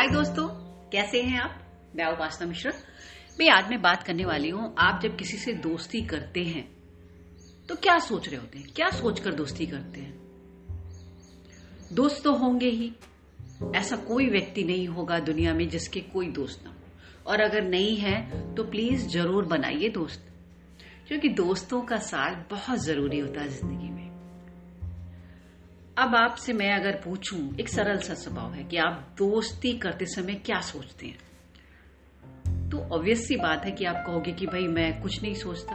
हाय दोस्तों, कैसे हैं आप? मैं उपासना मिश्रा। मैं आज मैं बात करने वाली हूँ, आप जब किसी से दोस्ती करते हैं तो क्या सोच रहे होते हैं? क्या सोचकर दोस्ती करते हैं? दोस्त तो होंगे ही। ऐसा कोई व्यक्ति नहीं होगा दुनिया में जिसके कोई दोस्त ना हो। और अगर नहीं है तो प्लीज़ ज़रूर बनाइए दोस्त। क्योंकि दोस्तों का साथ बहुत ज़रूरी होता है ज़िंदगी में। अब आपसे मैं अगर पूछूँ, एक सरल सा स्वभाव है कि आप दोस्ती करते समय क्या सोचते हैं? तो ऑब्वियस सी बात है कि आप कहोगे कि भाई मैं कुछ नहीं सोचता।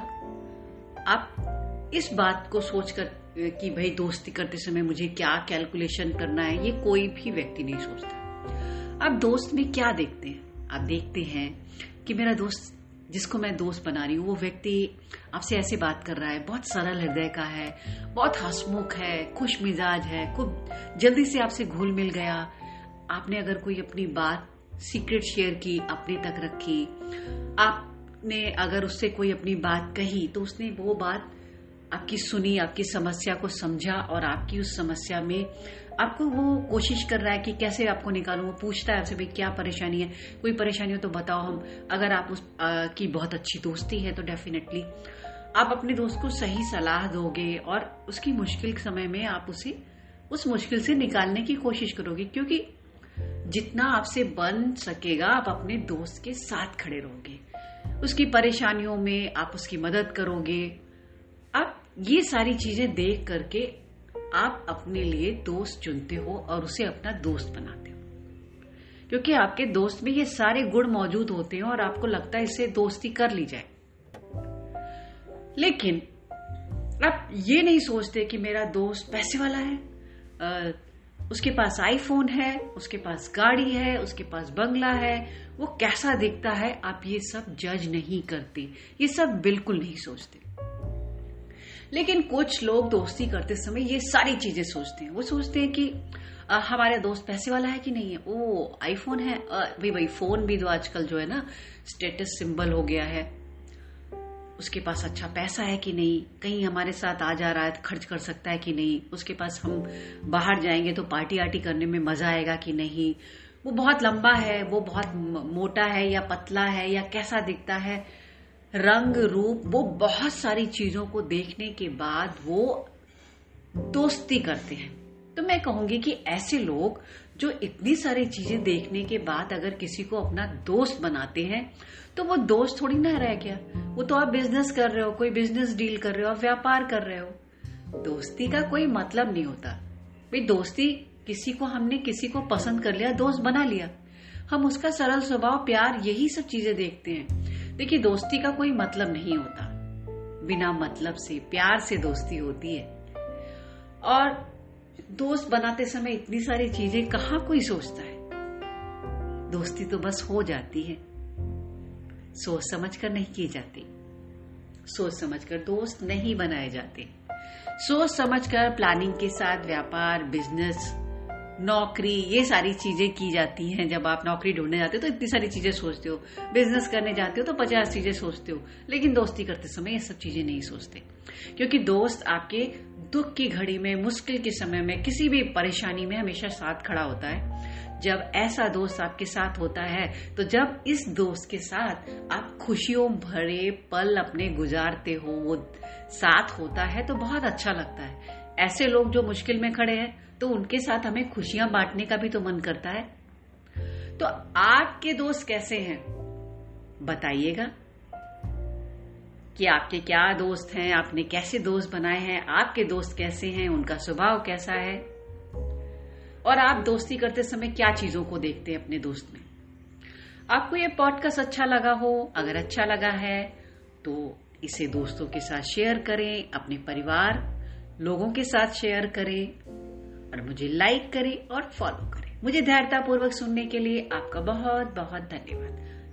आप इस बात को सोचकर कि भाई दोस्ती करते समय मुझे क्या कैलकुलेशन करना है, ये कोई भी व्यक्ति नहीं सोचता। आप दोस्त में क्या देखते हैं? आप देखते हैं कि मेरा दोस्त जिसको मैं दोस्त बना रही हूँ, वो व्यक्ति आपसे ऐसे बात कर रहा है, बहुत सरल हृदय का है, बहुत हसमुख है, खुश मिजाज है, खूब जल्दी से आपसे घुल मिल गया। आपने अगर कोई अपनी बात, सीक्रेट शेयर की, अपने तक रखी, आपने अगर उससे कोई अपनी बात कही तो उसने वो बात आपकी सुनी आपकी समस्या को समझा और आपकी उस समस्या में आपको वो कोशिश कर रहा है कि कैसे आपको निकालू। वो पूछता है आपसे भाई क्या परेशानी है? कोई परेशानी हो तो बताओ हम। अगर आप उस आ, की बहुत अच्छी दोस्ती है तो डेफिनेटली आप अपने दोस्त को सही सलाह दोगे और उसकी मुश्किल समय में आप उसे उस मुश्किल से निकालने की कोशिश करोगे। क्योंकि जितना आपसे बन सकेगा आप अपने दोस्त के साथ खड़े रहोगे। उसकी परेशानियों में आप उसकी मदद करोगे। ये सारी चीज़ें देख करके आप अपने लिए दोस्त चुनते हो और उसे अपना दोस्त बनाते हो। क्योंकि आपके दोस्त में ये सारे गुण मौजूद होते हैं और आपको लगता है इससे दोस्ती कर ली जाए। लेकिन आप ये नहीं सोचते कि मेरा दोस्त पैसे वाला है उसके पास आईफोन है, उसके पास गाड़ी है, उसके पास बंगला है, वो कैसा दिखता है, आप ये सब जज नहीं करते, ये सब बिल्कुल नहीं सोचते। लेकिन कुछ लोग दोस्ती करते समय ये सारी चीज़ें सोचते हैं। वो सोचते हैं कि आ, हमारे दोस्त पैसे वाला है कि नहीं है? ओ आईफोन है। भाई भाई फ़ोन भी तो आजकल जो है ना स्टेटस सिंबल हो गया है। उसके पास अच्छा पैसा है कि नहीं? कहीं हमारे साथ आ जा रहा है खर्च कर सकता है कि नहीं? उसके पास हम बाहर जाएँगे तो पार्टी आर्टी करने में मज़ा आएगा कि नहीं? वो बहुत लंबा है वो बहुत मोटा है या पतला है या कैसा दिखता है? रंग, रूप, वो बहुत सारी चीज़ों को देखने के बाद वो दोस्ती करते हैं। तो मैं कहूँगी कि ऐसे लोग जो इतनी सारी चीज़ें देखने के बाद अगर किसी को अपना दोस्त बनाते हैं तो वो दोस्त थोड़ी ना रह गया। वो तो आप बिज़नेस कर रहे हो, कोई बिज़नेस डील कर रहे हो, आप व्यापार कर रहे हो। दोस्ती का कोई मतलब नहीं होता। भाई, दोस्ती किसी को हमने किसी को पसंद कर लिया, दोस्त बना लिया। हम उसका सरल स्वभाव, प्यार, यही सब चीज़ें देखते हैं। देखिए, दोस्ती का कोई मतलब नहीं होता। बिना मतलब से प्यार से दोस्ती होती है। और दोस्त बनाते समय इतनी सारी चीज़ें कहा कोई सोचता है? दोस्ती तो बस हो जाती है। सोच समझ कर नहीं की जाती। सोच समझ कर दोस्त नहीं बनाए जाते। सोच समझ कर प्लानिंग के साथ व्यापार, बिज़नेस नौकरी, ये सारी चीज़ें की जाती हैं। जब आप नौकरी ढूँढने जाते हो तो इतनी सारी चीज़ें सोचते हो। बिज़नेस करने जाते हो तो पचास चीज़ें सोचते हो। लेकिन दोस्ती करते समय ये सब चीज़ें नहीं सोचते। क्योंकि दोस्त आपके दुख की घड़ी में, मुश्किल के समय में, किसी भी परेशानी में हमेशा साथ खड़ा होता है। जब ऐसा दोस्त आपके साथ होता है तो जब इस दोस्त के साथ आप खुशियों भरे पल अपने गुजारते हो, वो साथ होता है तो बहुत अच्छा लगता है। ऐसे लोग जो मुश्किल में खड़े हैं तो उनके साथ हमें खुशियाँ बांटने का भी तो मन करता है। तो आपके दोस्त कैसे हैं? बताइएगा। कि आपके क्या दोस्त हैं? आपने कैसे दोस्त बनाए हैं? आपके दोस्त कैसे हैं? उनका स्वभाव कैसा है? और आप दोस्ती करते समय क्या चीज़ों को देखते हैं अपने दोस्त में? आपको ये पॉडकास्ट अच्छा लगा हो? अगर अच्छा लगा है तो इसे दोस्तों के साथ शेयर करें, अपने परिवार, लोगों के साथ शेयर करें। और मुझे लाइक करें और फॉलो करें। मुझे धैर्यतापूर्वक सुनने के लिए आपका बहुत बहुत धन्यवाद।